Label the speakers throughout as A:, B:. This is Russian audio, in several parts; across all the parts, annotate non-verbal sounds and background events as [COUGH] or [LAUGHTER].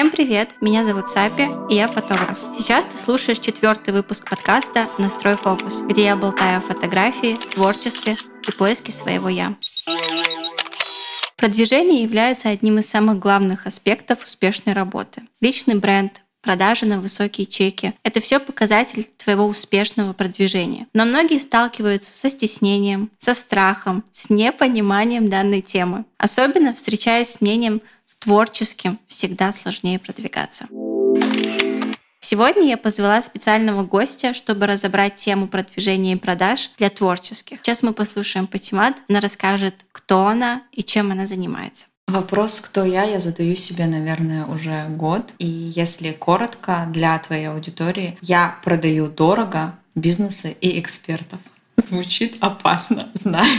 A: Всем привет! Меня зовут Сапи, и я фотограф. Сейчас ты слушаешь четвертый выпуск подкаста «Настрой фокус», где я болтаю о фотографии, творчестве и поиске своего «я». Продвижение является одним из самых главных аспектов успешной работы. Личный бренд, продажи на высокие чеки. Это все показатель твоего успешного продвижения. Но многие сталкиваются со стеснением, со страхом, с непониманием данной темы. Особенно встречаясь с мнением творческим всегда сложнее продвигаться. Сегодня я позвала специального гостя, чтобы разобрать тему продвижения и продаж для творческих. Сейчас мы послушаем Патимат. Она расскажет, кто она и чем она занимается.
B: Вопрос, кто я, я задаю себе, наверное, уже год. И если коротко для твоей аудитории, я продаю дорого бизнесы и экспертов. [LAUGHS] Звучит опасно, [LAUGHS] знаю.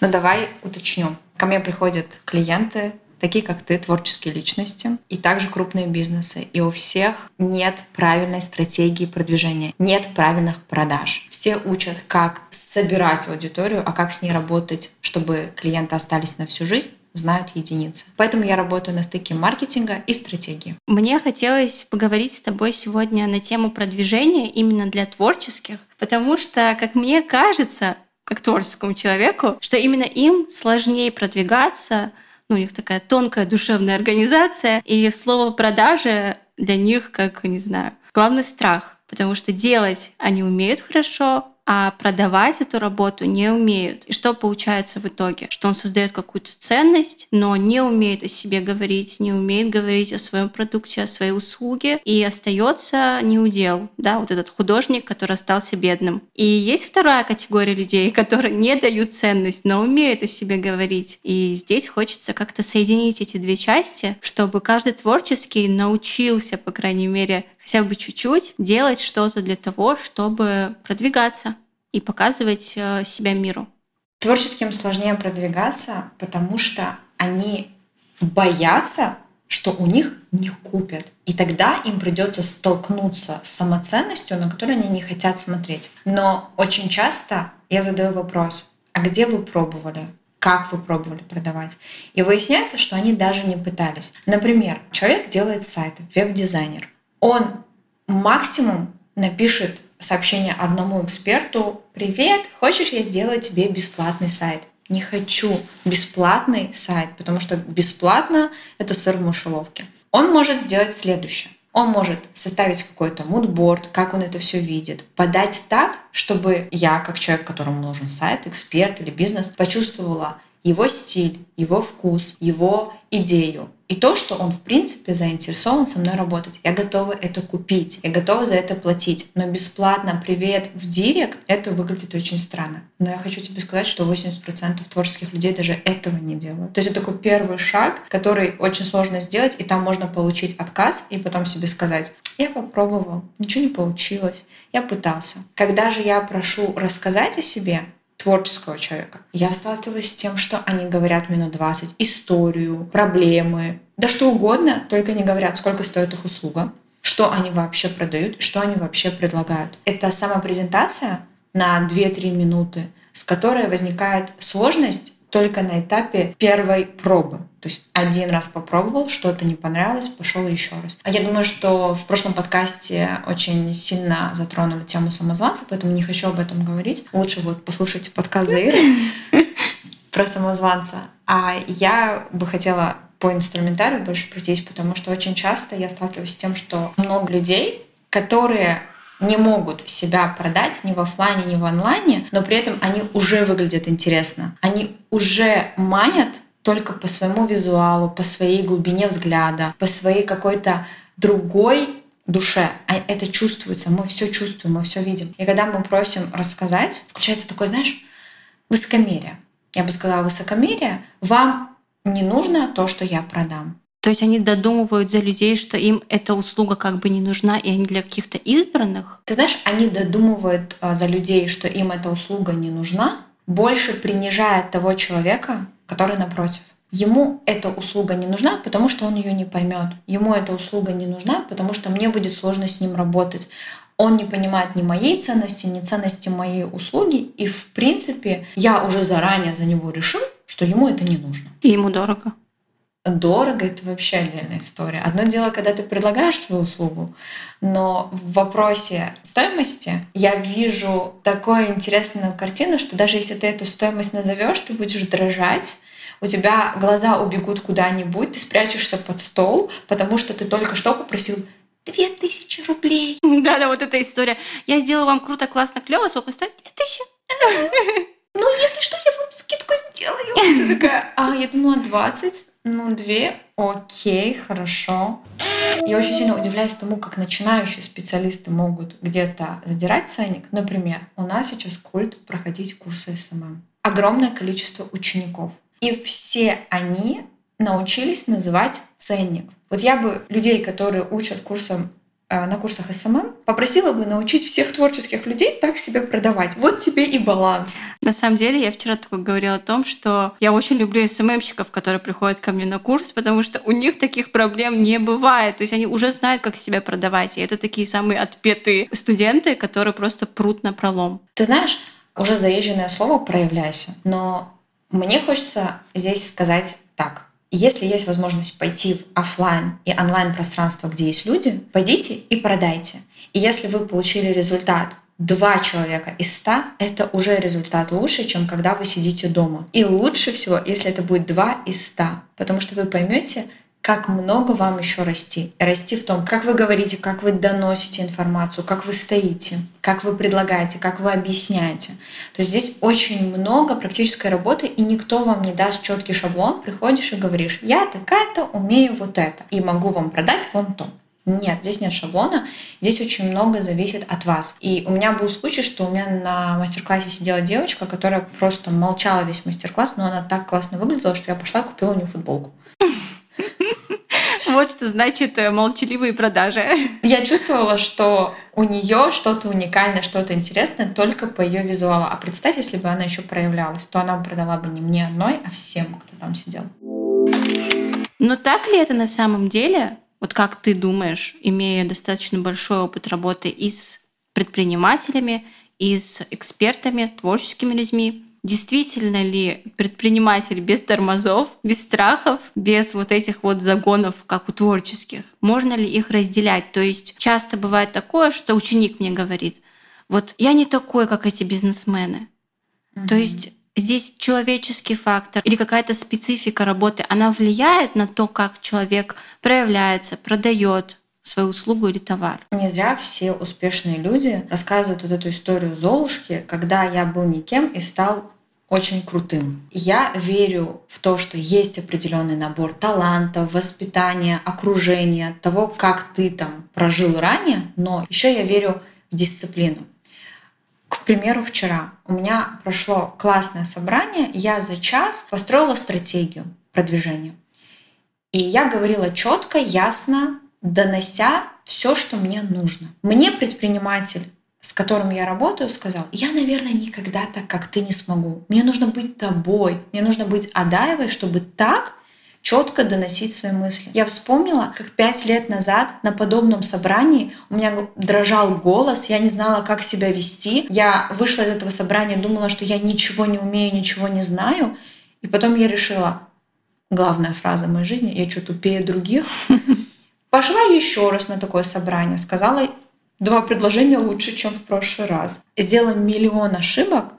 B: Но давай уточню. Ко мне приходят клиенты, такие как ты, творческие личности, и также крупные бизнесы. И у всех нет правильной стратегии продвижения, нет правильных продаж. Все учат, как собирать аудиторию, а как с ней работать, чтобы клиенты остались на всю жизнь знают единицы. Поэтому я работаю на стыке маркетинга и стратегии.
A: Мне хотелось поговорить с тобой сегодня на тему продвижения именно для творческих, потому что, как мне кажется, как творческому человеку, что именно им сложнее продвигаться, у них такая тонкая душевная организация, и слово продажи для них как, не знаю, главный страх, потому что делать они умеют хорошо, а продавать эту работу не умеют. И что получается в итоге? Что он создает какую-то ценность, но не умеет о себе говорить, не умеет говорить о своем продукте, о своей услуге, и остается неудел, да, вот этот художник, который остался бедным. И есть вторая категория людей, [LAUGHS] которые не дают ценность, но умеют о себе говорить. И здесь хочется как-то соединить эти две части, чтобы каждый творческий научился, по крайней мере, хотя бы чуть-чуть делать что-то для того, чтобы продвигаться и показывать э, себя миру.
B: Творческим сложнее продвигаться, потому что они боятся, что у них не купят. И тогда им придется столкнуться с самоценностью, на которую они не хотят смотреть. Но очень часто я задаю вопрос, а где вы пробовали? Как вы пробовали продавать? И выясняется, что они даже не пытались. Например, человек делает сайт, веб-дизайнер он максимум напишет сообщение одному эксперту «Привет, хочешь я сделаю тебе бесплатный сайт?» Не хочу бесплатный сайт, потому что бесплатно — это сыр в мышеловке. Он может сделать следующее. Он может составить какой-то мудборд, как он это все видит, подать так, чтобы я, как человек, которому нужен сайт, эксперт или бизнес, почувствовала его стиль, его вкус, его идею. И то, что он в принципе заинтересован со мной работать. Я готова это купить, я готова за это платить. Но бесплатно привет в директ, это выглядит очень странно. Но я хочу тебе сказать, что 80% творческих людей даже этого не делают. То есть это такой первый шаг, который очень сложно сделать, и там можно получить отказ и потом себе сказать, я попробовал, ничего не получилось, я пытался. Когда же я прошу рассказать о себе, творческого человека. Я сталкиваюсь с тем, что они говорят минут 20 историю, проблемы, да что угодно, только не говорят, сколько стоит их услуга, что они вообще продают, что они вообще предлагают. Это самопрезентация на 2-3 минуты, с которой возникает сложность только на этапе первой пробы. То есть один раз попробовал, что-то не понравилось, пошел еще раз. А я думаю, что в прошлом подкасте очень сильно затронули тему самозванца, поэтому не хочу об этом говорить. Лучше вот послушайте подкаст Заиры [LAUGHS] про самозванца. А я бы хотела по инструментарию больше пройтись, потому что очень часто я сталкиваюсь с тем, что много людей, которые не могут себя продать ни в офлайне, ни в онлайне, но при этом они уже выглядят интересно. Они уже манят только по своему визуалу, по своей глубине взгляда, по своей какой-то другой душе. А это чувствуется, мы все чувствуем, мы все видим. И когда мы просим рассказать, включается такое, знаешь, высокомерие. Я бы сказала, высокомерие. Вам не нужно то, что я продам.
A: То есть они додумывают за людей, что им эта услуга как бы не нужна, и они для каких-то избранных?
B: Ты знаешь, они додумывают а, за людей, что им эта услуга не нужна, больше принижая того человека, который напротив. Ему эта услуга не нужна, потому что он ее не поймет. Ему эта услуга не нужна, потому что мне будет сложно с ним работать. Он не понимает ни моей ценности, ни ценности моей услуги, и в принципе я уже заранее за него решил, что ему это не нужно.
A: И ему дорого.
B: Дорого, это вообще отдельная история. Одно дело, когда ты предлагаешь свою услугу, но в вопросе стоимости я вижу такую интересную картину, что даже если ты эту стоимость назовешь, ты будешь дрожать, у тебя глаза убегут куда-нибудь, ты спрячешься под стол, потому что ты только что попросил две тысячи рублей. [LAUGHS]
A: Да-да, вот эта история. Я сделала вам круто, классно, клево, сколько стоит? Две тысячи.
B: Ну, если что, я вам скидку сделаю. [LAUGHS] Ты такая, а, я думала 20. Ну, две, окей, хорошо. Я очень сильно удивляюсь тому, как начинающие специалисты могут где-то задирать ценник. Например, у нас сейчас культ проходить курсы SMM. Огромное количество учеников. И все они научились называть ценник. Вот я бы людей, которые учат курсам Э, на курсах SMM, попросила бы научить всех творческих людей так себя продавать. Вот тебе и баланс.
A: На самом деле, я вчера только говорила о том, что я очень люблю SMM щиков, которые приходят ко мне на курс, потому что у них таких проблем не бывает. То есть они уже знают, как себя продавать. И это такие самые отпетые студенты, которые просто прут напролом.
B: Ты знаешь, уже заезженное слово «проявляйся», но мне хочется здесь сказать так. Если есть возможность пойти в офлайн и онлайн пространство, где есть люди, пойдите и продайте. И если вы получили результат два человека из ста — это уже результат лучше, чем когда вы сидите дома. И лучше всего, если это будет два из ста, потому что вы поймете, как много вам еще расти. Расти в том, как вы говорите, как вы доносите информацию, как вы стоите, как вы предлагаете, как вы объясняете. То есть здесь очень много практической работы, и никто вам не даст четкий шаблон. Приходишь и говоришь, я такая-то, умею вот это, и могу вам продать вон то. Нет, здесь нет шаблона, здесь очень много зависит от вас. И у меня был случай, что у меня на мастер-классе сидела девочка, которая просто молчала весь мастер-класс, но она так классно выглядела, что я пошла и купила у нее футболку. [LAUGHS]
A: Вот что значит э, молчаливые продажи.
B: Я чувствовала, что у нее что-то уникальное, что-то интересное только по ее визуалу. А представь, если бы она еще проявлялась, то она продала бы не мне одной, а всем, кто там сидел.
A: Но так ли это на самом деле? Вот как ты думаешь, имея достаточно большой опыт работы и с предпринимателями, и с экспертами, творческими людьми, действительно ли предприниматель без тормозов, без страхов, без вот этих вот загонов, как у творческих? Можно ли их разделять? То есть часто бывает такое, что ученик мне говорит, вот я не такой, как эти бизнесмены. Mm-hmm. То есть здесь человеческий фактор или какая-то специфика работы, она влияет на то, как человек проявляется, продает, свою услугу или товар.
B: Не зря все успешные люди рассказывают вот эту историю Золушки, когда я был никем и стал очень крутым. Я верю в то, что есть определенный набор талантов, воспитания, окружения, того, как ты там прожил ранее, но еще я верю в дисциплину. К примеру, вчера у меня прошло классное собрание, я за час построила стратегию продвижения. И я говорила четко, ясно, донося все, что мне нужно. Мне предприниматель с которым я работаю, сказал, я, наверное, никогда так, как ты, не смогу. Мне нужно быть тобой, мне нужно быть Адаевой, чтобы так четко доносить свои мысли. Я вспомнила, как пять лет назад на подобном собрании у меня дрожал голос, я не знала, как себя вести. Я вышла из этого собрания, думала, что я ничего не умею, ничего не знаю. И потом я решила, главная фраза моей жизни, я что, тупее других? [LAUGHS] Пошла еще раз на такое собрание, сказала два предложения лучше, чем в прошлый раз. Сделала миллион ошибок,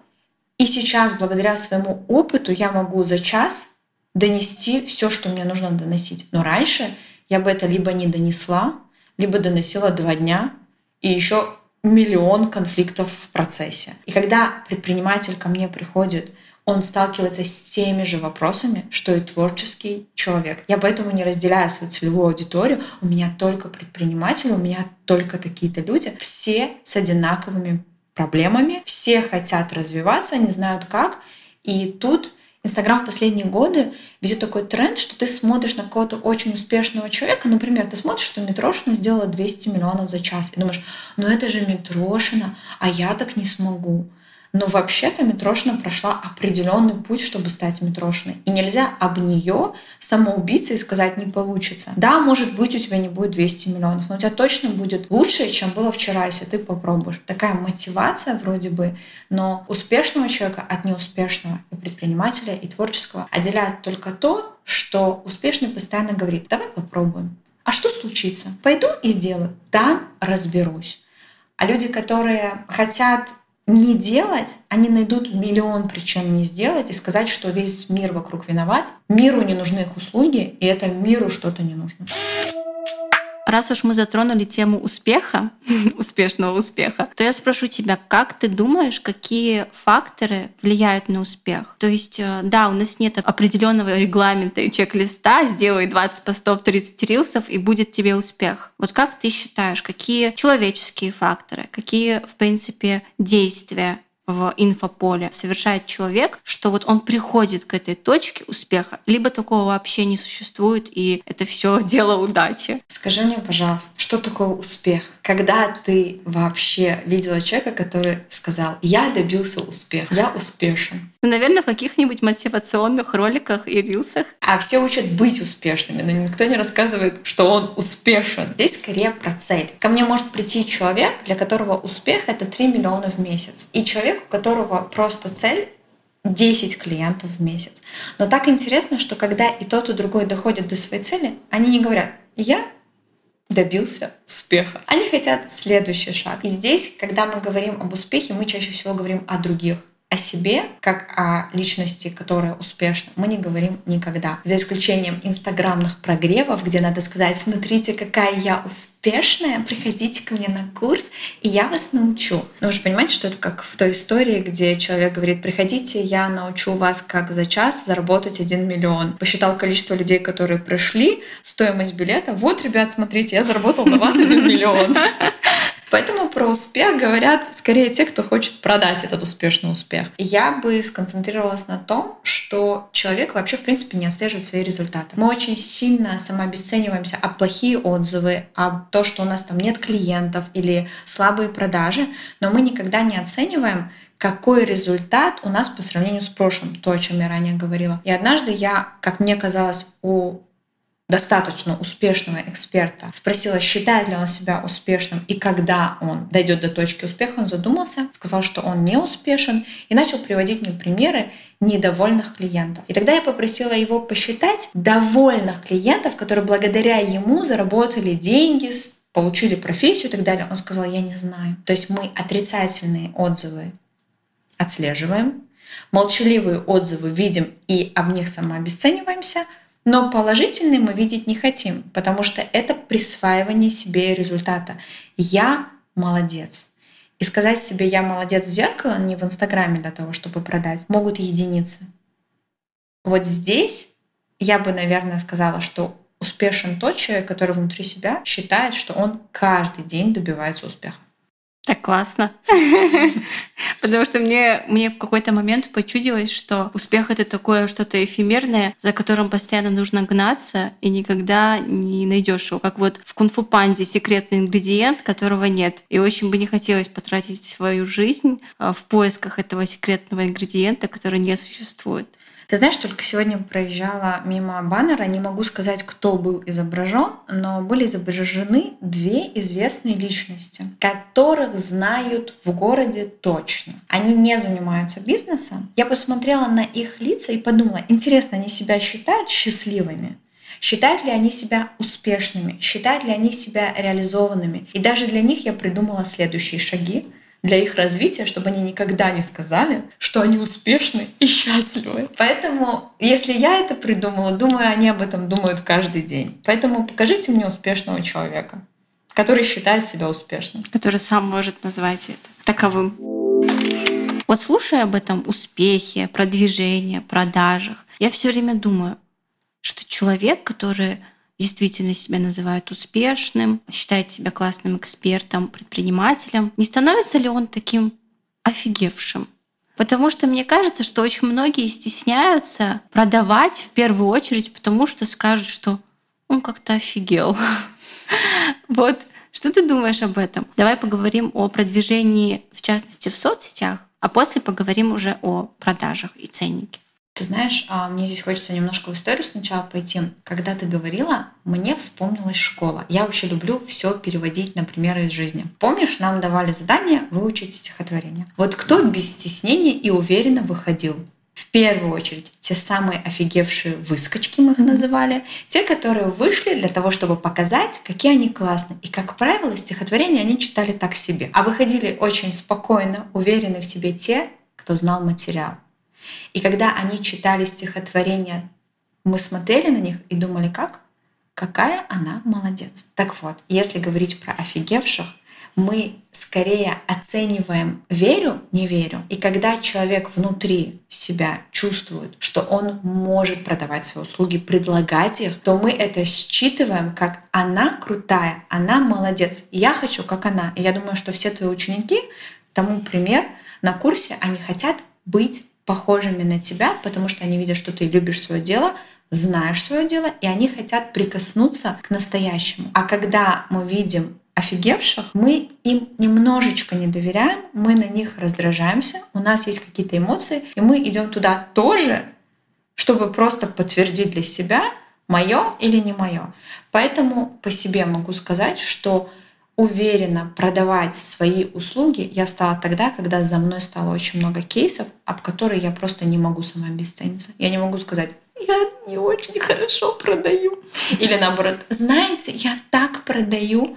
B: и сейчас, благодаря своему опыту, я могу за час донести все, что мне нужно доносить. Но раньше я бы это либо не донесла, либо доносила два дня, и еще миллион конфликтов в процессе. И когда предприниматель ко мне приходит он сталкивается с теми же вопросами, что и творческий человек. Я поэтому не разделяю свою целевую аудиторию. У меня только предприниматели, у меня только такие-то люди. Все с одинаковыми проблемами, все хотят развиваться, не знают как. И тут Инстаграм в последние годы ведет такой тренд, что ты смотришь на какого-то очень успешного человека, например, ты смотришь, что Митрошина сделала 200 миллионов за час, и думаешь, ну это же Митрошина, а я так не смогу. Но вообще-то Митрошина прошла определенный путь, чтобы стать Митрошиной. И нельзя об нее самоубиться и сказать не получится. Да, может быть, у тебя не будет 200 миллионов, но у тебя точно будет лучше, чем было вчера, если ты попробуешь. Такая мотивация вроде бы, но успешного человека от неуспешного и предпринимателя, и творческого отделяет только то, что успешный постоянно говорит, давай попробуем. А что случится? Пойду и сделаю. Там разберусь. А люди, которые хотят не делать, они найдут миллион причин не сделать и сказать, что весь мир вокруг виноват. Миру не нужны их услуги, и это миру что-то не нужно.
A: Раз уж мы затронули тему успеха, [LAUGHS] успешного успеха, то я спрошу тебя, как ты думаешь, какие факторы влияют на успех? То есть, э, да, у нас нет определенного регламента и чек-листа, сделай 20 постов, 30 рилсов, и будет тебе успех. Вот как ты считаешь, какие человеческие факторы, какие, в принципе, действия в инфополе совершает человек, что вот он приходит к этой точке успеха, либо такого вообще не существует, и это все [LAUGHS] дело удачи.
B: Скажи мне, пожалуйста, что такое успех? Когда ты вообще видела человека, который сказал, я добился успеха, я успешен?
A: Ну, наверное, в каких-нибудь мотивационных роликах и рилсах.
B: А все учат быть успешными, но никто не рассказывает, что он успешен. Здесь скорее про цель. Ко мне может прийти человек, для которого успех — это 3 миллиона в месяц. И человек, у которого просто цель 10 клиентов в месяц. Но так интересно, что когда и тот, и другой доходят до своей цели, они не говорят «я добился успеха». Они хотят следующий шаг. И здесь, когда мы говорим об успехе, мы чаще всего говорим о других о себе, как о личности, которая успешна, мы не говорим никогда. За исключением инстаграмных прогревов, где надо сказать, смотрите, какая я успешная, приходите ко мне на курс, и я вас научу. Но вы же понимаете, что это как в той истории, где человек говорит, приходите, я научу вас, как за час заработать 1 миллион. Посчитал количество людей, которые пришли, стоимость билета. Вот, ребят, смотрите, я заработал на вас 1 [LAUGHS] миллион. Поэтому про успех говорят скорее те, кто хочет продать этот успешный успех. Я бы сконцентрировалась на том, что человек вообще в принципе не отслеживает свои результаты. Мы очень сильно самообесцениваемся об плохие отзывы, об то, что у нас там нет клиентов или слабые продажи, но мы никогда не оцениваем, какой результат у нас по сравнению с прошлым, то, о чем я ранее говорила. И однажды я, как мне казалось, у достаточно успешного эксперта, спросила, считает ли он себя успешным и когда он дойдет до точки успеха, он задумался, сказал, что он не успешен и начал приводить мне примеры недовольных клиентов. И тогда я попросила его посчитать довольных клиентов, которые благодаря ему заработали деньги, получили профессию и так далее. Он сказал, я не знаю. То есть мы отрицательные отзывы отслеживаем, молчаливые отзывы видим и об них самообесцениваемся – но положительный мы видеть не хотим, потому что это присваивание себе результата. Я молодец. И сказать себе «я молодец» в зеркало, не в Инстаграме для того, чтобы продать, могут единицы. Вот здесь я бы, наверное, сказала, что успешен тот человек, который внутри себя считает, что он каждый день добивается успеха.
A: Так классно. [LAUGHS] Потому что мне, мне в какой-то момент почудилось, что успех — это такое что-то эфемерное, за которым постоянно нужно гнаться, и никогда не найдешь его. Как вот в кунг-фу панде секретный ингредиент, которого нет. И очень бы не хотелось потратить свою жизнь а, в поисках этого секретного ингредиента, который не существует.
B: Ты знаешь, только сегодня проезжала мимо баннера, не могу сказать, кто был изображен, но были изображены две известные личности, которых знают в городе точно. Они не занимаются бизнесом. Я посмотрела на их лица и подумала, интересно, они себя считают счастливыми? Считают ли они себя успешными? Считают ли они себя реализованными? И даже для них я придумала следующие шаги, для их развития, чтобы они никогда не сказали, что они успешны и счастливы. Поэтому, если я это придумала, думаю, они об этом думают каждый день. Поэтому покажите мне успешного человека, который считает себя успешным.
A: Который сам может назвать это таковым. Вот слушая об этом успехе, продвижении, продажах, я все время думаю, что человек, который действительно себя называют успешным, считает себя классным экспертом, предпринимателем, не становится ли он таким офигевшим? Потому что мне кажется, что очень многие стесняются продавать в первую очередь, потому что скажут, что он как-то офигел. [LAUGHS] Вот что ты думаешь об этом? Давай поговорим о продвижении, в частности, в соцсетях, а после поговорим уже о продажах и ценнике.
B: Ты знаешь, а, мне здесь хочется немножко в историю сначала пойти. Когда ты говорила, мне вспомнилась школа. Я вообще люблю все переводить на примеры из жизни. Помнишь, нам давали задание выучить стихотворение. Вот кто без стеснения и уверенно выходил? В первую очередь те самые офигевшие выскочки, мы их называли, те, которые вышли для того, чтобы показать, какие они классные. И, как правило, стихотворения они читали так себе. А выходили очень спокойно, уверены в себе те, кто знал материал. И когда они читали стихотворение, мы смотрели на них и думали, как? Какая она молодец. Так вот, если говорить про офигевших, мы скорее оцениваем верю, не верю. И когда человек внутри себя чувствует, что он может продавать свои услуги, предлагать их, то мы это считываем как она крутая, она молодец. Я хочу, как она. И я думаю, что все твои ученики, тому пример, на курсе они хотят быть похожими на тебя, потому что они видят, что ты любишь свое дело, знаешь свое дело, и они хотят прикоснуться к настоящему. А когда мы видим офигевших, мы им немножечко не доверяем, мы на них раздражаемся, у нас есть какие-то эмоции, и мы идем туда тоже, чтобы просто подтвердить для себя, мое или не мое. Поэтому по себе могу сказать, что уверенно продавать свои услуги я стала тогда, когда за мной стало очень много кейсов, об которые я просто не могу сама обесцениться. Я не могу сказать, я не очень хорошо продаю. Или наоборот, знаете, я так продаю.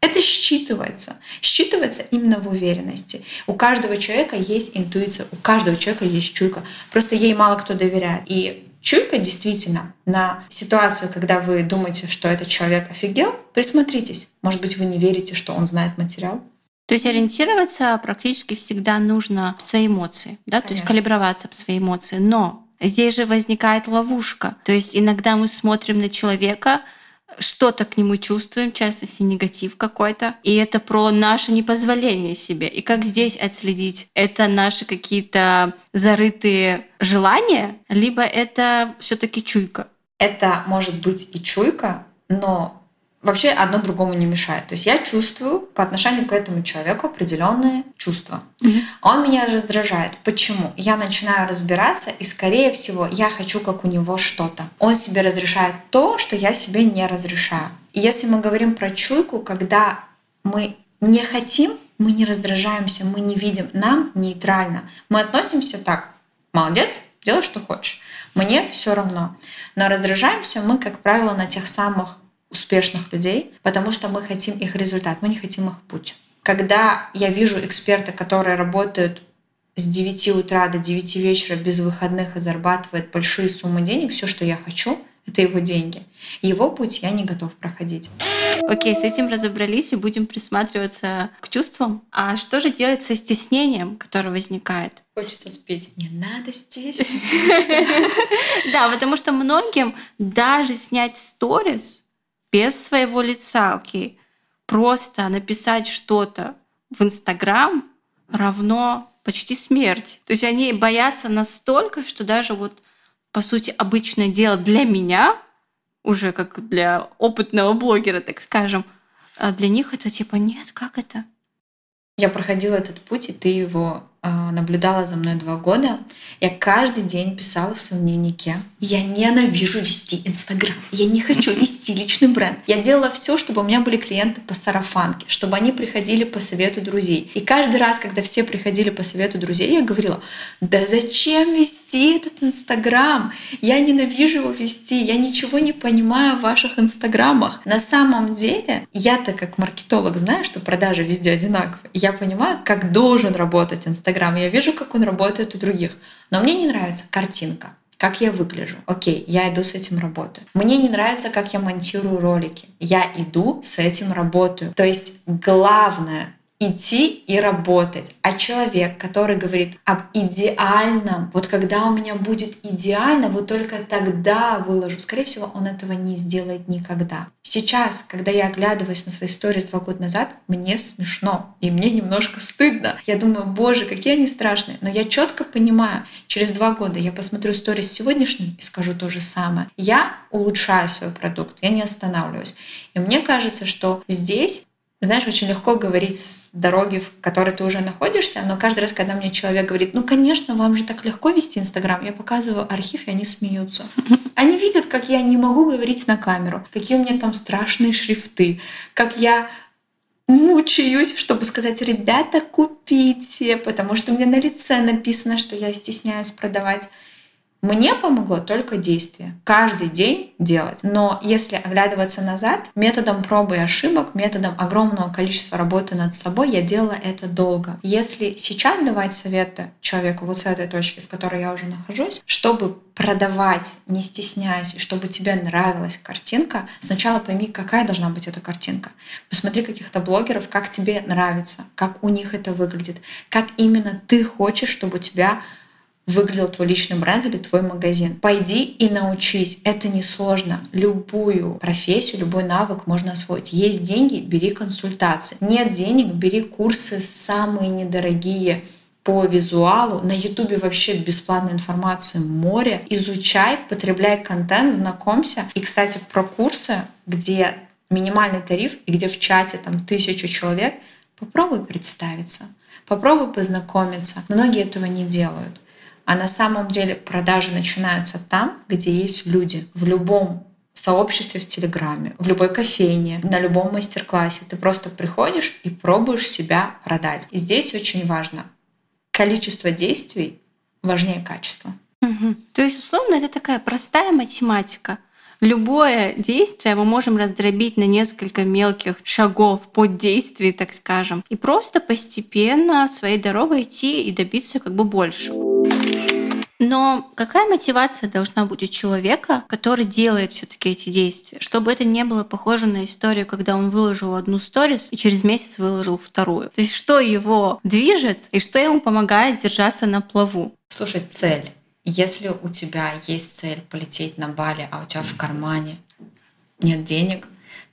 B: Это считывается. Считывается именно в уверенности. У каждого человека есть интуиция, у каждого человека есть чуйка. Просто ей мало кто доверяет. И чуйка действительно на ситуацию, когда вы думаете, что этот человек офигел, присмотритесь. Может быть, вы не верите, что он знает материал.
A: То есть ориентироваться практически всегда нужно в свои эмоции, да, Конечно. то есть калиброваться в свои эмоции. Но здесь же возникает ловушка. То есть иногда мы смотрим на человека, что-то к нему чувствуем, в частности, негатив какой-то. И это про наше непозволение себе. И как здесь отследить? Это наши какие-то зарытые желания, либо это все таки чуйка?
B: Это может быть и чуйка, но вообще одно другому не мешает. То есть я чувствую по отношению к этому человеку определенные чувства. Mm-hmm. Он меня раздражает. Почему? Я начинаю разбираться, и скорее всего я хочу, как у него что-то. Он себе разрешает то, что я себе не разрешаю. И если мы говорим про чуйку, когда мы не хотим, мы не раздражаемся, мы не видим, нам нейтрально. Мы относимся так, молодец, делай, что хочешь. Мне все равно. Но раздражаемся мы, как правило, на тех самых успешных людей, потому что мы хотим их результат, мы не хотим их путь. Когда я вижу эксперта, которые работают с 9 утра до 9 вечера без выходных и зарабатывает большие суммы денег, все, что я хочу, это его деньги. Его путь я не готов проходить.
A: Окей, с этим разобрались и будем присматриваться к чувствам. А что же делать со стеснением, которое возникает?
B: Хочется спеть «Не надо стесняться». [LAUGHS]
A: Да, потому что многим даже снять сторис без своего лица, окей, просто написать что-то в Инстаграм равно почти смерть. То есть они боятся настолько, что даже вот, по сути, обычное дело для меня, уже как для опытного блогера, так скажем, а для них это типа нет, как это?
B: Я проходила этот путь, и ты его наблюдала за мной два года, я каждый день писала в своем дневнике. Я ненавижу вести Инстаграм. Я не хочу [LAUGHS] вести личный бренд. Я делала все, чтобы у меня были клиенты по сарафанке, чтобы они приходили по совету друзей. И каждый раз, когда все приходили по совету друзей, я говорила, да зачем вести этот Инстаграм? Я ненавижу его вести. Я ничего не понимаю в ваших Инстаграмах. На самом деле, я-то как маркетолог знаю, что продажи везде одинаковые. Я понимаю, как должен работать Инстаграм Инстаграм, я вижу, как он работает у других. Но мне не нравится картинка как я выгляжу. Окей, я иду с этим работаю. Мне не нравится, как я монтирую ролики. Я иду с этим работаю. То есть главное идти и работать. А человек, который говорит об идеальном, вот когда у меня будет идеально, вот только тогда выложу, скорее всего, он этого не сделает никогда. Сейчас, когда я оглядываюсь на свои истории два года назад, мне смешно, и мне немножко стыдно. Я думаю, боже, какие они страшные. Но я четко понимаю, через два года я посмотрю истории с сегодняшним и скажу то же самое. Я улучшаю свой продукт, я не останавливаюсь. И мне кажется, что здесь знаешь, очень легко говорить с дороги, в которой ты уже находишься, но каждый раз, когда мне человек говорит, ну, конечно, вам же так легко вести Инстаграм, я показываю архив, и они смеются. [LAUGHS] Они видят, как я не могу говорить на камеру, какие у меня там страшные шрифты, как я мучаюсь, чтобы сказать, ребята, купите, потому что у меня на лице написано, что я стесняюсь продавать. Мне помогло только действие. Каждый день делать. Но если оглядываться назад, методом пробы и ошибок, методом огромного количества работы над собой, я делала это долго. Если сейчас давать советы человеку вот с этой точки, в которой я уже нахожусь, чтобы продавать, не стесняясь, и чтобы тебе нравилась картинка, сначала пойми, какая должна быть эта картинка. Посмотри каких-то блогеров, как тебе нравится, как у них это выглядит, как именно ты хочешь, чтобы у тебя выглядел твой личный бренд или твой магазин. Пойди и научись. Это несложно. Любую профессию, любой навык можно освоить. Есть деньги, бери консультации. Нет денег, бери курсы самые недорогие по визуалу. На Ютубе вообще бесплатной информации море. Изучай, потребляй контент, знакомься. И, кстати, про курсы, где минимальный тариф и где в чате там тысячу человек, попробуй представиться, попробуй познакомиться. Многие этого не делают. А на самом деле продажи начинаются там, где есть люди. В любом сообществе в Телеграме, в любой кофейне, на любом мастер-классе. Ты просто приходишь и пробуешь себя продать. И здесь очень важно количество действий важнее качества.
A: Угу. То есть, условно, это такая простая математика. Любое действие мы можем раздробить на несколько мелких шагов под действий, так скажем, и просто постепенно своей дорогой идти и добиться как бы больше. Но какая мотивация должна быть у человека, который делает все-таки эти действия, чтобы это не было похоже на историю, когда он выложил одну сторис и через месяц выложил вторую. То есть что его движет и что ему помогает держаться на плаву?
B: Слушай, цель. Если у тебя есть цель полететь на Бали, а у тебя в кармане нет денег,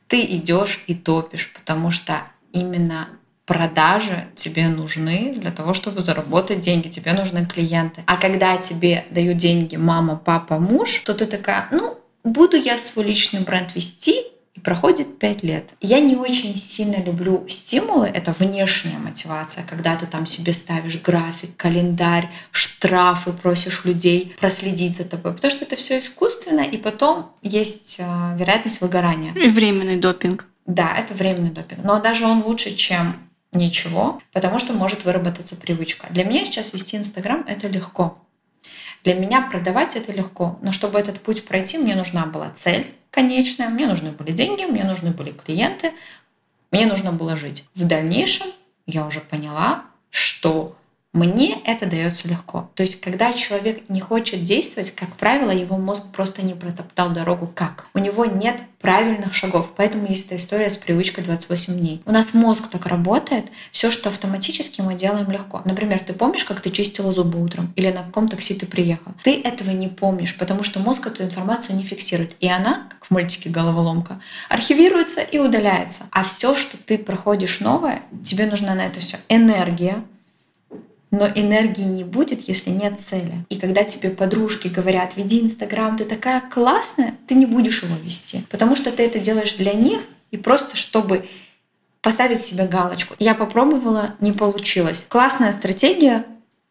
B: ты идешь и топишь, потому что именно продажи тебе нужны для того, чтобы заработать деньги, тебе нужны клиенты. А когда тебе дают деньги мама, папа, муж, то ты такая, ну, буду я свой личный бренд вести, и проходит пять лет. Я не очень сильно люблю стимулы, это внешняя мотивация, когда ты там себе ставишь график, календарь, штрафы, просишь людей проследить за тобой, потому что это все искусственно, и потом есть э, вероятность выгорания.
A: И временный допинг.
B: Да, это временный допинг. Но даже он лучше, чем ничего, потому что может выработаться привычка. Для меня сейчас вести Инстаграм — это легко. Для меня продавать это легко, но чтобы этот путь пройти, мне нужна была цель конечная, мне нужны были деньги, мне нужны были клиенты, мне нужно было жить. В дальнейшем я уже поняла, что мне это дается легко. То есть, когда человек не хочет действовать, как правило, его мозг просто не протоптал дорогу как. У него нет правильных шагов. Поэтому есть эта история с привычкой 28 дней. У нас мозг так работает, все, что автоматически мы делаем легко. Например, ты помнишь, как ты чистила зубы утром или на каком такси ты приехал? Ты этого не помнишь, потому что мозг эту информацию не фиксирует. И она, как в мультике «Головоломка», архивируется и удаляется. А все, что ты проходишь новое, тебе нужна на это все энергия, но энергии не будет, если нет цели. И когда тебе подружки говорят, веди Инстаграм, ты такая классная, ты не будешь его вести. Потому что ты это делаешь для них и просто чтобы поставить себе галочку. Я попробовала, не получилось. Классная стратегия,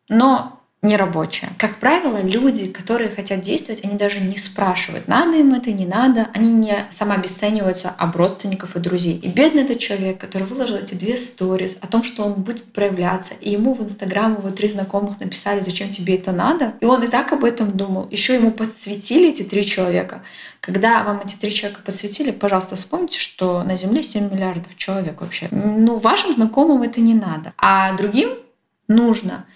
B: но нерабочая. Как правило, люди, которые хотят действовать, они даже не спрашивают, надо им это, не надо. Они не самообесцениваются об родственников и друзей. И бедный этот человек, который выложил эти две сторис о том, что он будет проявляться, и ему в Инстаграм его три знакомых написали, зачем тебе это надо, и он и так об этом думал. Еще ему подсветили эти три человека. Когда вам эти три человека подсветили, пожалуйста, вспомните, что на Земле 7 миллиардов человек вообще. Ну, вашим знакомым это не надо. А другим нужно.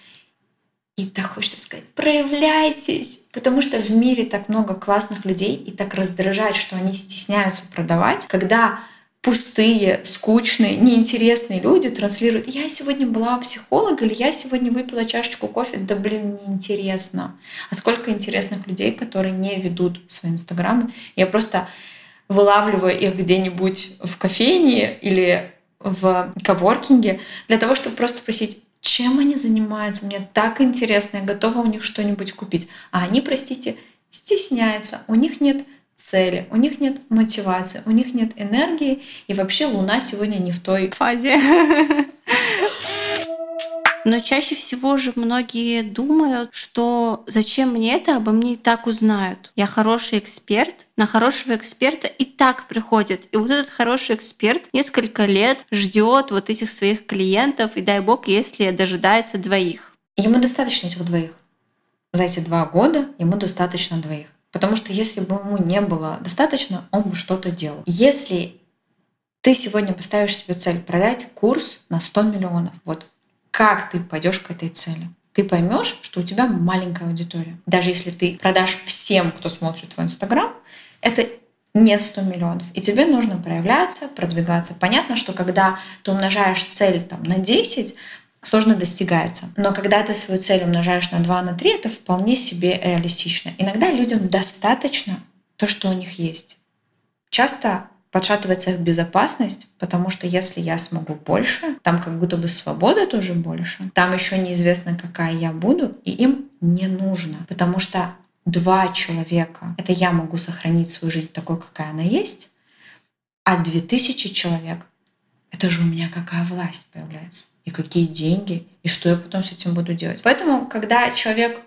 B: И так хочется сказать, проявляйтесь, потому что в мире так много классных людей и так раздражает, что они стесняются продавать, когда пустые, скучные, неинтересные люди транслируют «я сегодня была у психолога» или «я сегодня выпила чашечку кофе». Да блин, неинтересно. А сколько интересных людей, которые не ведут свои инстаграмы. Я просто вылавливаю их где-нибудь в кофейне или в коворкинге для того, чтобы просто спросить, чем они занимаются, мне так интересно, я готова у них что-нибудь купить. А они, простите, стесняются, у них нет цели, у них нет мотивации, у них нет энергии, и вообще Луна сегодня не в той
A: фазе. [LAUGHS] Но чаще всего же многие думают, что зачем мне это, обо мне и так узнают. Я хороший эксперт, на хорошего эксперта и так приходит. И вот этот хороший эксперт несколько лет ждет вот этих своих клиентов, и дай бог, если дожидается двоих.
B: Ему достаточно этих двоих. За эти два года ему достаточно двоих. Потому что если бы ему не было достаточно, он бы что-то делал. Если ты сегодня поставишь себе цель продать курс на 100 миллионов, вот как ты пойдешь к этой цели. Ты поймешь, что у тебя маленькая аудитория. Даже если ты продашь всем, кто смотрит твой Инстаграм, это не 100 миллионов. И тебе нужно проявляться, продвигаться. Понятно, что когда ты умножаешь цель там, на 10, сложно достигается. Но когда ты свою цель умножаешь на 2, на 3, это вполне себе реалистично. Иногда людям достаточно то, что у них есть. Часто подшатывается их безопасность, потому что если я смогу больше, там как будто бы свободы тоже больше, там еще неизвестно, какая я буду, и им не нужно, потому что два человека, это я могу сохранить свою жизнь такой, какая она есть, а две тысячи человек, это же у меня какая власть появляется, и какие деньги, и что я потом с этим буду делать. Поэтому, когда человек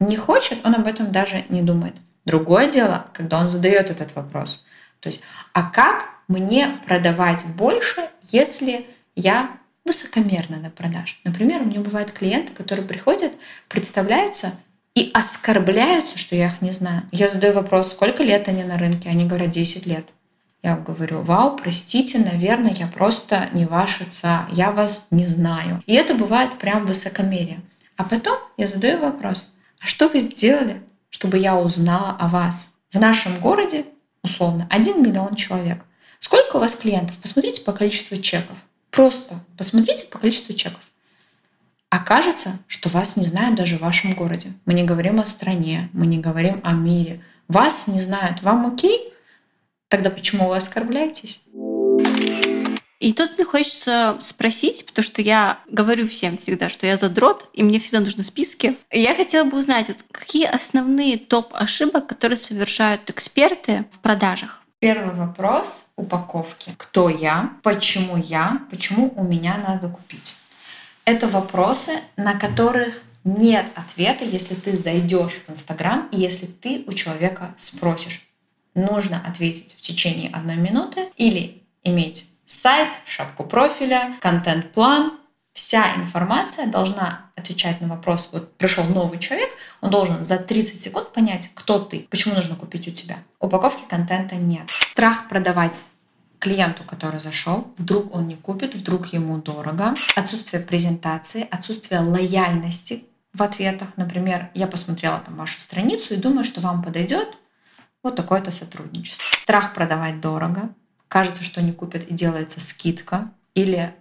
B: не хочет, он об этом даже не думает. Другое дело, когда он задает этот вопрос – то есть, а как мне продавать больше, если я высокомерна на продаж? Например, у меня бывают клиенты, которые приходят, представляются и оскорбляются, что я их не знаю. Я задаю вопрос, сколько лет они на рынке? Они говорят, 10 лет. Я говорю, вау, простите, наверное, я просто не ваша ца, я вас не знаю. И это бывает прям высокомерие. А потом я задаю вопрос, а что вы сделали, чтобы я узнала о вас? В нашем городе условно, 1 миллион человек. Сколько у вас клиентов? Посмотрите по количеству чеков. Просто посмотрите по количеству чеков. Окажется, что вас не знают даже в вашем городе. Мы не говорим о стране, мы не говорим о мире. Вас не знают. Вам окей? Тогда почему вы оскорбляетесь?
A: И тут мне хочется спросить, потому что я говорю всем всегда, что я задрот, и мне всегда нужны списки. И я хотела бы узнать, вот какие основные топ ошибок, которые совершают эксперты в продажах?
B: Первый вопрос упаковки. Кто я? Почему я? Почему у меня надо купить? Это вопросы, на которых нет ответа, если ты зайдешь в Инстаграм и если ты у человека спросишь. Нужно ответить в течение одной минуты или иметь сайт, шапку профиля, контент-план. Вся информация должна отвечать на вопрос, вот пришел новый человек, он должен за 30 секунд понять, кто ты, почему нужно купить у тебя. Упаковки контента нет. Страх продавать клиенту, который зашел, вдруг он не купит, вдруг ему дорого. Отсутствие презентации, отсутствие лояльности в ответах. Например, я посмотрела там вашу страницу и думаю, что вам подойдет вот такое-то сотрудничество. Страх продавать дорого, кажется, что не купят и делается скидка, или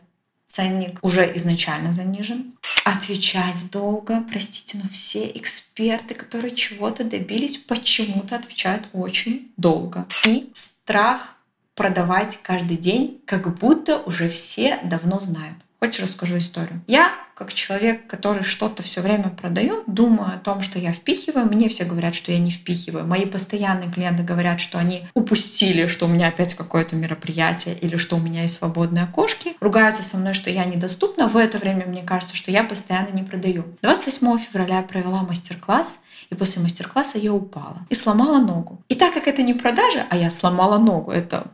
B: ценник уже изначально занижен. Отвечать долго. Простите, но все эксперты, которые чего-то добились, почему-то отвечают очень долго. И страх продавать каждый день, как будто уже все давно знают. Хочешь, расскажу историю? Я, как человек, который что-то все время продаю, думаю о том, что я впихиваю. Мне все говорят, что я не впихиваю. Мои постоянные клиенты говорят, что они упустили, что у меня опять какое-то мероприятие или что у меня есть свободные окошки. Ругаются со мной, что я недоступна. В это время мне кажется, что я постоянно не продаю. 28 февраля я провела мастер-класс, и после мастер-класса я упала и сломала ногу. И так как это не продажа, а я сломала ногу, это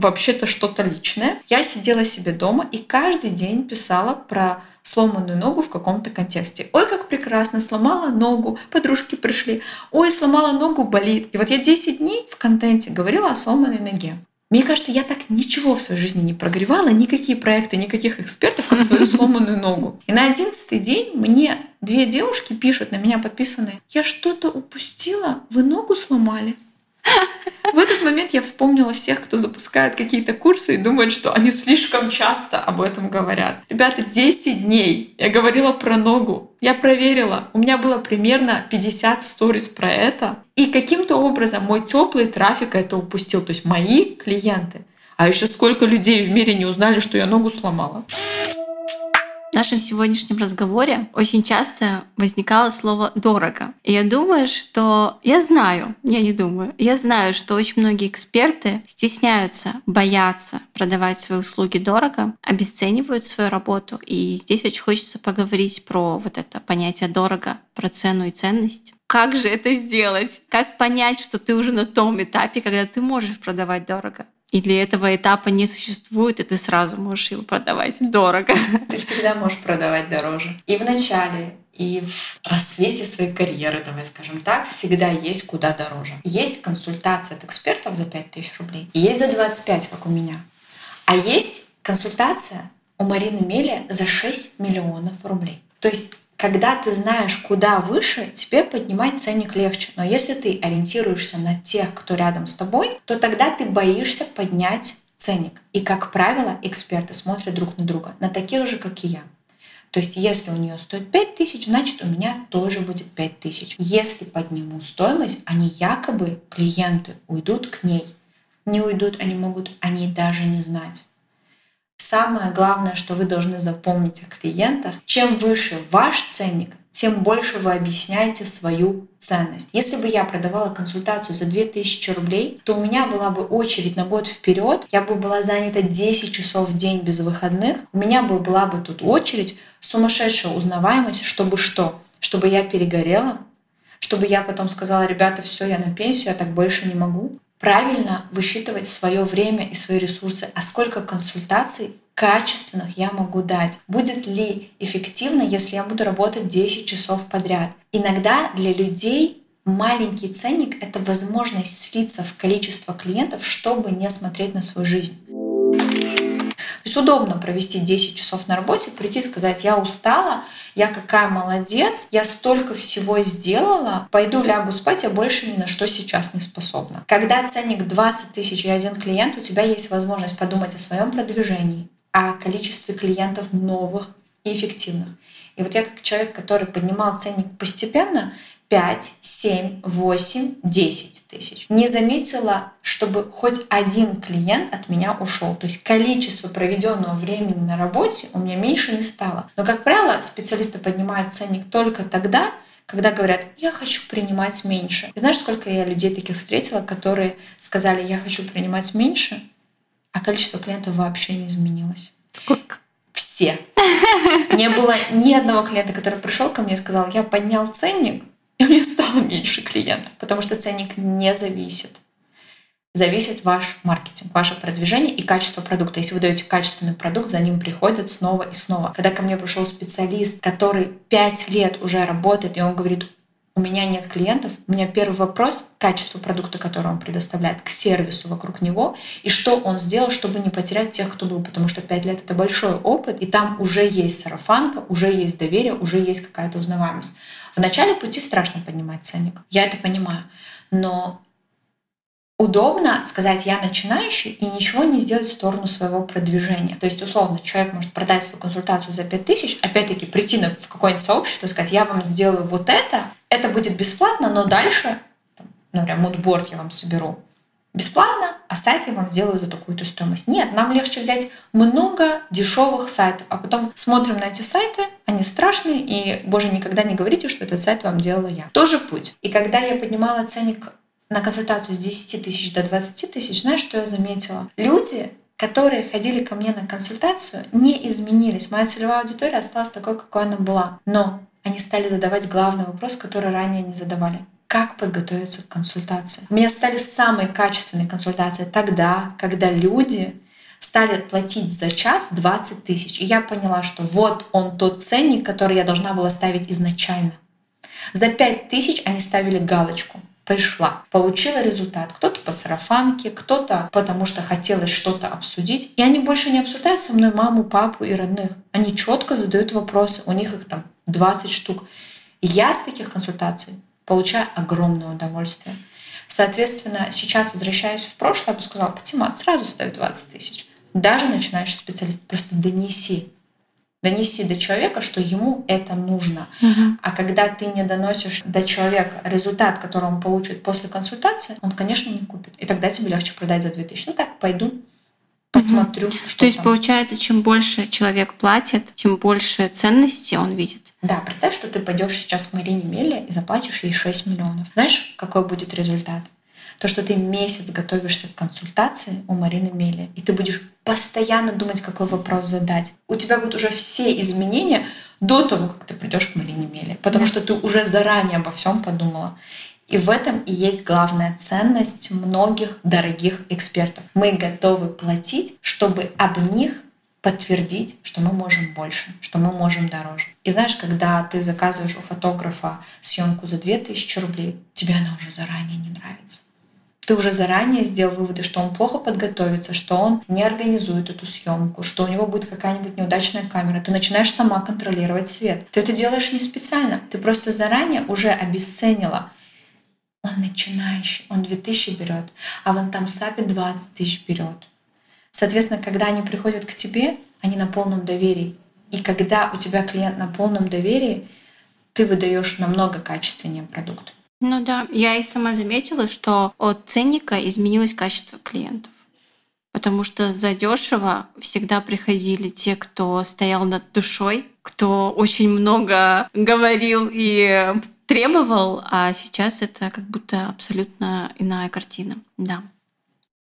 B: вообще-то что-то личное. Я сидела себе дома и каждый день писала про сломанную ногу в каком-то контексте. Ой, как прекрасно, сломала ногу, подружки пришли. Ой, сломала ногу, болит. И вот я 10 дней в контенте говорила о сломанной ноге. Мне кажется, я так ничего в своей жизни не прогревала, никакие проекты, никаких экспертов, как свою сломанную ногу. И на одиннадцатый день мне две девушки пишут, на меня подписанные, я что-то упустила, вы ногу сломали. В этот момент я вспомнила всех, кто запускает какие-то курсы и думает, что они слишком часто об этом говорят. Ребята, 10 дней я говорила про ногу. Я проверила, у меня было примерно 50 сториз про это. И каким-то образом мой теплый трафик это упустил. То есть мои клиенты. А еще сколько людей в мире не узнали, что я ногу сломала.
A: Нашем сегодняшнем разговоре очень часто возникало слово «дорого». И я думаю, что... Я знаю, я не думаю, я знаю, что очень многие эксперты стесняются, боятся продавать свои услуги дорого, обесценивают свою работу. И здесь очень хочется поговорить про вот это понятие «дорого», про цену и ценность. Как же это сделать? Как понять, что ты уже на том этапе, когда ты можешь продавать дорого? Или этого этапа не существует, и ты сразу можешь его продавать дорого.
B: Ты всегда можешь продавать дороже. И в начале, и в рассвете своей карьеры, давай скажем так, всегда есть куда дороже. Есть консультация от экспертов за 5000 рублей, и есть за 25, как у меня. А есть консультация у Марины Мели за 6 миллионов рублей. То есть когда ты знаешь, куда выше, тебе поднимать ценник легче. Но если ты ориентируешься на тех, кто рядом с тобой, то тогда ты боишься поднять ценник. И, как правило, эксперты смотрят друг на друга, на таких же, как и я. То есть, если у нее стоит 5 тысяч, значит, у меня тоже будет 5 тысяч. Если подниму стоимость, они якобы, клиенты, уйдут к ней. Не уйдут, они могут о ней даже не знать. Самое главное, что вы должны запомнить о клиентах, чем выше ваш ценник, тем больше вы объясняете свою ценность. Если бы я продавала консультацию за 2000 рублей, то у меня была бы очередь на год вперед, я бы была занята 10 часов в день без выходных, у меня бы была бы тут очередь, сумасшедшая узнаваемость, чтобы что? Чтобы я перегорела, чтобы я потом сказала, ребята, все, я на пенсию, я так больше не могу правильно высчитывать свое время и свои ресурсы, а сколько консультаций качественных я могу дать. Будет ли эффективно, если я буду работать 10 часов подряд? Иногда для людей маленький ценник — это возможность слиться в количество клиентов, чтобы не смотреть на свою жизнь. Есть удобно провести 10 часов на работе, прийти и сказать, я устала, я какая молодец, я столько всего сделала, пойду лягу спать, я больше ни на что сейчас не способна. Когда ценник 20 тысяч и один клиент, у тебя есть возможность подумать о своем продвижении, о количестве клиентов новых и эффективных. И вот я как человек, который поднимал ценник постепенно, 5, 7, 8, 10 тысяч. Не заметила, чтобы хоть один клиент от меня ушел. То есть количество проведенного времени на работе у меня меньше не стало. Но, как правило, специалисты поднимают ценник только тогда, когда говорят, я хочу принимать меньше. И знаешь, сколько я людей таких встретила, которые сказали, я хочу принимать меньше, а количество клиентов вообще не изменилось.
A: Сколько?
B: Все. [LAUGHS] Не было ни одного клиента, который пришел ко мне и сказал, я поднял ценник, и [LAUGHS] у меня стало меньше клиентов, потому что ценник не зависит. Зависит ваш маркетинг, ваше продвижение и качество продукта. Если вы даете качественный продукт, за ним приходят снова и снова. Когда ко мне пришел специалист, который пять лет уже работает, и он говорит, у меня нет клиентов, у меня первый вопрос — качество продукта, который он предоставляет, к сервису вокруг него, и что он сделал, чтобы не потерять тех, кто был, потому что пять лет — это большой опыт, и там уже есть сарафанка, уже есть доверие, уже есть какая-то узнаваемость. В начале пути страшно поднимать ценник. Я это понимаю. Но удобно сказать, я начинающий, и ничего не сделать в сторону своего продвижения. То есть, условно, человек может продать свою консультацию за 5000, опять-таки прийти в какое-нибудь сообщество и сказать, я вам сделаю вот это, это будет бесплатно, но дальше, там, например, мудборд я вам соберу, бесплатно, а сайт я вам сделаю за такую-то стоимость. Нет, нам легче взять много дешевых сайтов, а потом смотрим на эти сайты, они страшные, и, боже, никогда не говорите, что этот сайт вам делала я. Тоже путь. И когда я поднимала ценник на консультацию с 10 тысяч до 20 тысяч, знаешь, что я заметила? Люди, которые ходили ко мне на консультацию, не изменились. Моя целевая аудитория осталась такой, какой она была. Но они стали задавать главный вопрос, который ранее не задавали как подготовиться к консультации. У меня стали самые качественные консультации тогда, когда люди стали платить за час 20 тысяч. И я поняла, что вот он тот ценник, который я должна была ставить изначально. За 5 тысяч они ставили галочку пришла, получила результат. Кто-то по сарафанке, кто-то потому что хотелось что-то обсудить. И они больше не обсуждают со мной маму, папу и родных. Они четко задают вопросы. У них их там 20 штук. Я с таких консультаций получаю огромное удовольствие. Соответственно, сейчас, возвращаясь в прошлое, я бы сказала, Патимат, сразу ставит 20 тысяч. Даже начинающий специалист, просто донеси. Донеси до человека, что ему это нужно.
A: Угу.
B: А когда ты не доносишь до человека результат, который он получит после консультации, он, конечно, не купит. И тогда тебе легче продать за 2000. Ну так, пойду посмотрю. Угу.
A: Что То есть, там. получается, чем больше человек платит, тем больше ценности он видит.
B: Да, представь, что ты пойдешь сейчас к Марине Меле и заплатишь ей 6 миллионов. Знаешь, какой будет результат? То, что ты месяц готовишься к консультации у Марины Мели, и ты будешь постоянно думать, какой вопрос задать. У тебя будут уже все изменения до того, как ты придешь к Марине Мели, потому что ты уже заранее обо всем подумала. И в этом и есть главная ценность многих дорогих экспертов. Мы готовы платить, чтобы об них подтвердить, что мы можем больше, что мы можем дороже. И знаешь, когда ты заказываешь у фотографа съемку за 2000 рублей, тебе она уже заранее не нравится. Ты уже заранее сделал выводы, что он плохо подготовится, что он не организует эту съемку, что у него будет какая-нибудь неудачная камера. Ты начинаешь сама контролировать свет. Ты это делаешь не специально. Ты просто заранее уже обесценила он начинающий, он 2000 берет, а вон там Сапи 20 тысяч берет. Соответственно, когда они приходят к тебе, они на полном доверии. И когда у тебя клиент на полном доверии, ты выдаешь намного качественнее продукт.
A: Ну да, я и сама заметила, что от ценника изменилось качество клиентов. Потому что за дешево всегда приходили те, кто стоял над душой, кто очень много говорил и требовал, а сейчас это как будто абсолютно иная картина. Да.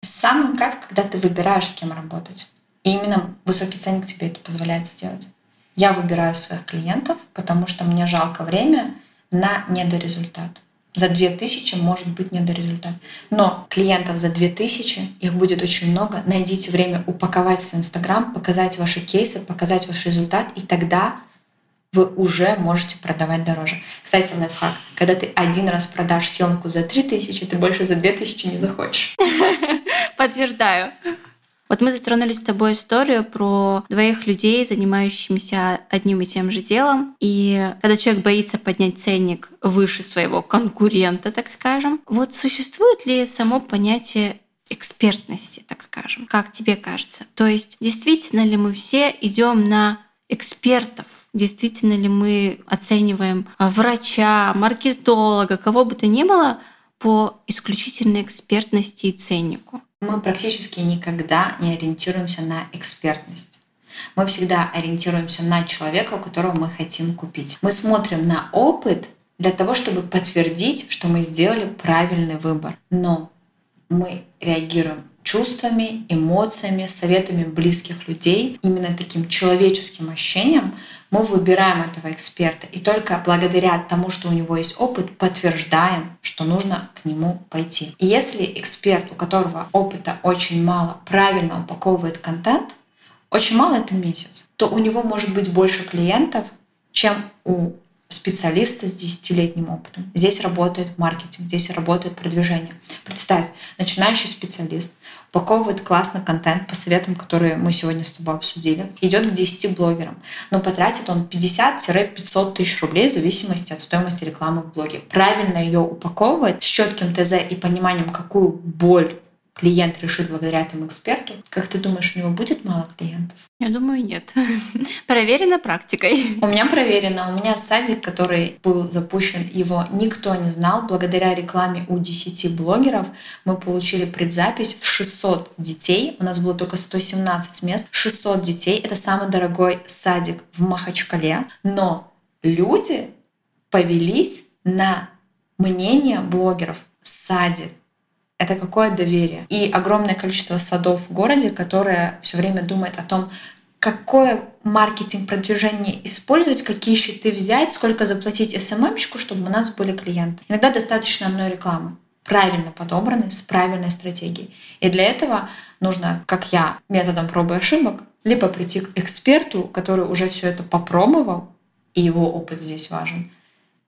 B: Самый кайф, когда ты выбираешь, с кем работать. И именно высокий ценник тебе это позволяет сделать. Я выбираю своих клиентов, потому что мне жалко время на недорезультат. За 2000 может быть недорезультат. Но клиентов за 2000, их будет очень много. Найдите время упаковать в Инстаграм, показать ваши кейсы, показать ваш результат, и тогда вы уже можете продавать дороже. Кстати, лайфхак. Когда ты один раз продашь съемку за 3000, ты больше за 2000 не захочешь. [LAUGHS]
A: Подтверждаю. Вот мы затронули с тобой историю про двоих людей, занимающимися одним и тем же делом. И когда человек боится поднять ценник выше своего конкурента, так скажем, вот существует ли само понятие экспертности, так скажем, как тебе кажется? То есть действительно ли мы все идем на экспертов, действительно ли мы оцениваем врача, маркетолога, кого бы то ни было по исключительной экспертности и ценнику.
B: Мы практически никогда не ориентируемся на экспертность. Мы всегда ориентируемся на человека, которого мы хотим купить. Мы смотрим на опыт для того, чтобы подтвердить, что мы сделали правильный выбор. Но мы реагируем чувствами, эмоциями, советами близких людей, именно таким человеческим ощущением, мы выбираем этого эксперта. И только благодаря тому, что у него есть опыт, подтверждаем, что нужно к нему пойти. И если эксперт, у которого опыта очень мало, правильно упаковывает контент, очень мало это месяц, то у него может быть больше клиентов, чем у специалиста с десятилетним опытом. Здесь работает маркетинг, здесь работает продвижение. Представь, начинающий специалист упаковывает классно контент по советам, которые мы сегодня с тобой обсудили, идет к 10 блогерам, но потратит он 50-500 тысяч рублей в зависимости от стоимости рекламы в блоге. Правильно ее упаковывать с четким ТЗ и пониманием, какую боль клиент решит благодаря этому эксперту, как ты думаешь, у него будет мало клиентов?
A: Я думаю, нет. [LAUGHS] Проверено практикой.
B: У меня проверено. У меня садик, который был запущен, его никто не знал. Благодаря рекламе у 10 блогеров мы получили предзапись в 600 детей. У нас было только 117 мест. 600 детей. Это самый дорогой садик в Махачкале. Но люди повелись на мнение блогеров. Садик это какое доверие. И огромное количество садов в городе, которое все время думает о том, какое маркетинг продвижение использовать, какие щиты взять, сколько заплатить СММщику, чтобы у нас были клиенты. Иногда достаточно одной рекламы, правильно подобранной, с правильной стратегией. И для этого нужно, как я, методом пробы и ошибок, либо прийти к эксперту, который уже все это попробовал, и его опыт здесь важен,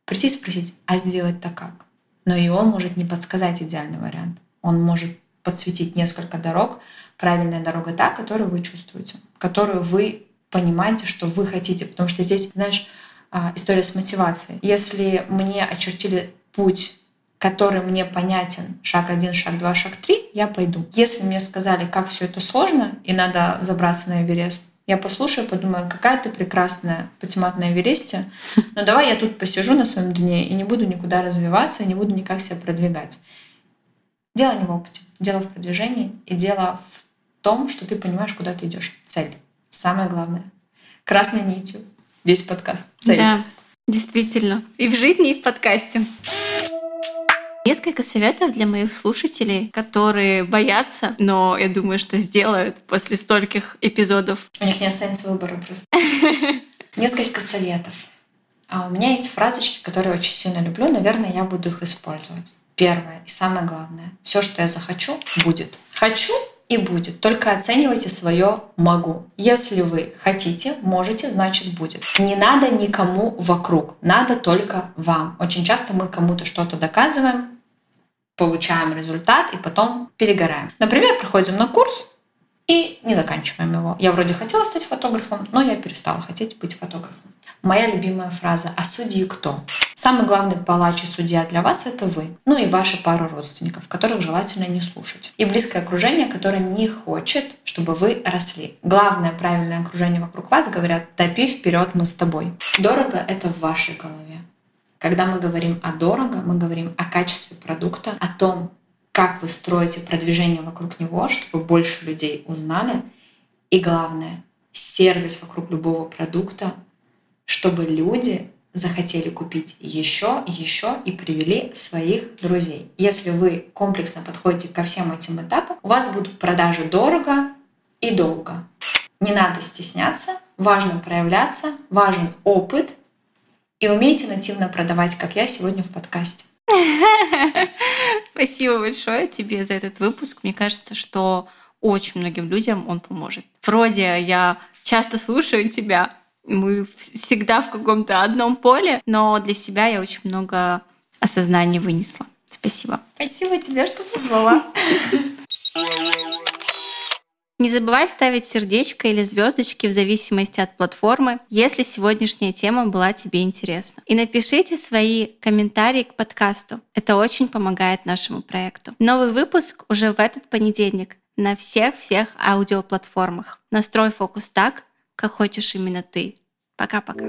B: прийти и спросить, а сделать так как? но и он может не подсказать идеальный вариант. Он может подсветить несколько дорог. Правильная дорога та, которую вы чувствуете, которую вы понимаете, что вы хотите. Потому что здесь, знаешь, а, история с мотивацией. Если мне очертили путь который мне понятен, шаг один, шаг два, шаг три, я пойду. Если мне сказали, как все это сложно и надо забраться на Эверест, я послушаю, подумаю, какая ты прекрасная патимат на Эвересте, [LAUGHS] но давай я тут посижу на своем дне и не буду никуда развиваться, не буду никак себя продвигать. Дело не в опыте, дело в продвижении и дело в том, что ты понимаешь, куда ты идешь. Цель. Самое главное. Красной нитью. Весь подкаст. Цель.
A: Да, действительно. И в жизни, и в подкасте. Несколько советов для моих слушателей, которые боятся, но я думаю, что сделают после стольких эпизодов.
B: У них не останется выбора просто. [LAUGHS] Несколько советов. А у меня есть фразочки, которые очень сильно люблю. Наверное, я буду их использовать. Первое и самое главное. Все, что я захочу, будет. Хочу и будет. Только оценивайте свое «могу». Если вы хотите, можете, значит будет. Не надо никому вокруг, надо только вам. Очень часто мы кому-то что-то доказываем, получаем результат и потом перегораем. Например, приходим на курс и не заканчиваем его. Я вроде хотела стать фотографом, но я перестала хотеть быть фотографом. Моя любимая фраза «А судьи кто?». Самый главный палач и судья для вас — это вы. Ну и ваша пара родственников, которых желательно не слушать. И близкое окружение, которое не хочет, чтобы вы росли. Главное правильное окружение вокруг вас говорят «топи вперед, мы с тобой». Дорого — это в вашей голове. Когда мы говорим о дорого, мы говорим о качестве продукта, о том, как вы строите продвижение вокруг него, чтобы больше людей узнали. И главное, сервис вокруг любого продукта чтобы люди захотели купить еще, еще и привели своих друзей. Если вы комплексно подходите ко всем этим этапам, у вас будут продажи дорого и долго. Не надо стесняться, важно проявляться, важен опыт и умейте нативно продавать, как я сегодня в подкасте. [LAUGHS]
A: Спасибо большое тебе за этот выпуск. Мне кажется, что очень многим людям он поможет. Вроде я часто слушаю тебя, мы всегда в каком-то одном поле, но для себя я очень много осознания вынесла. Спасибо.
B: Спасибо тебе, что позвала. [LAUGHS]
A: Не забывай ставить сердечко или звездочки в зависимости от платформы, если сегодняшняя тема была тебе интересна. И напишите свои комментарии к подкасту. Это очень помогает нашему проекту. Новый выпуск уже в этот понедельник на всех-всех аудиоплатформах. Настрой фокус так, как хочешь именно ты. Пока-пока.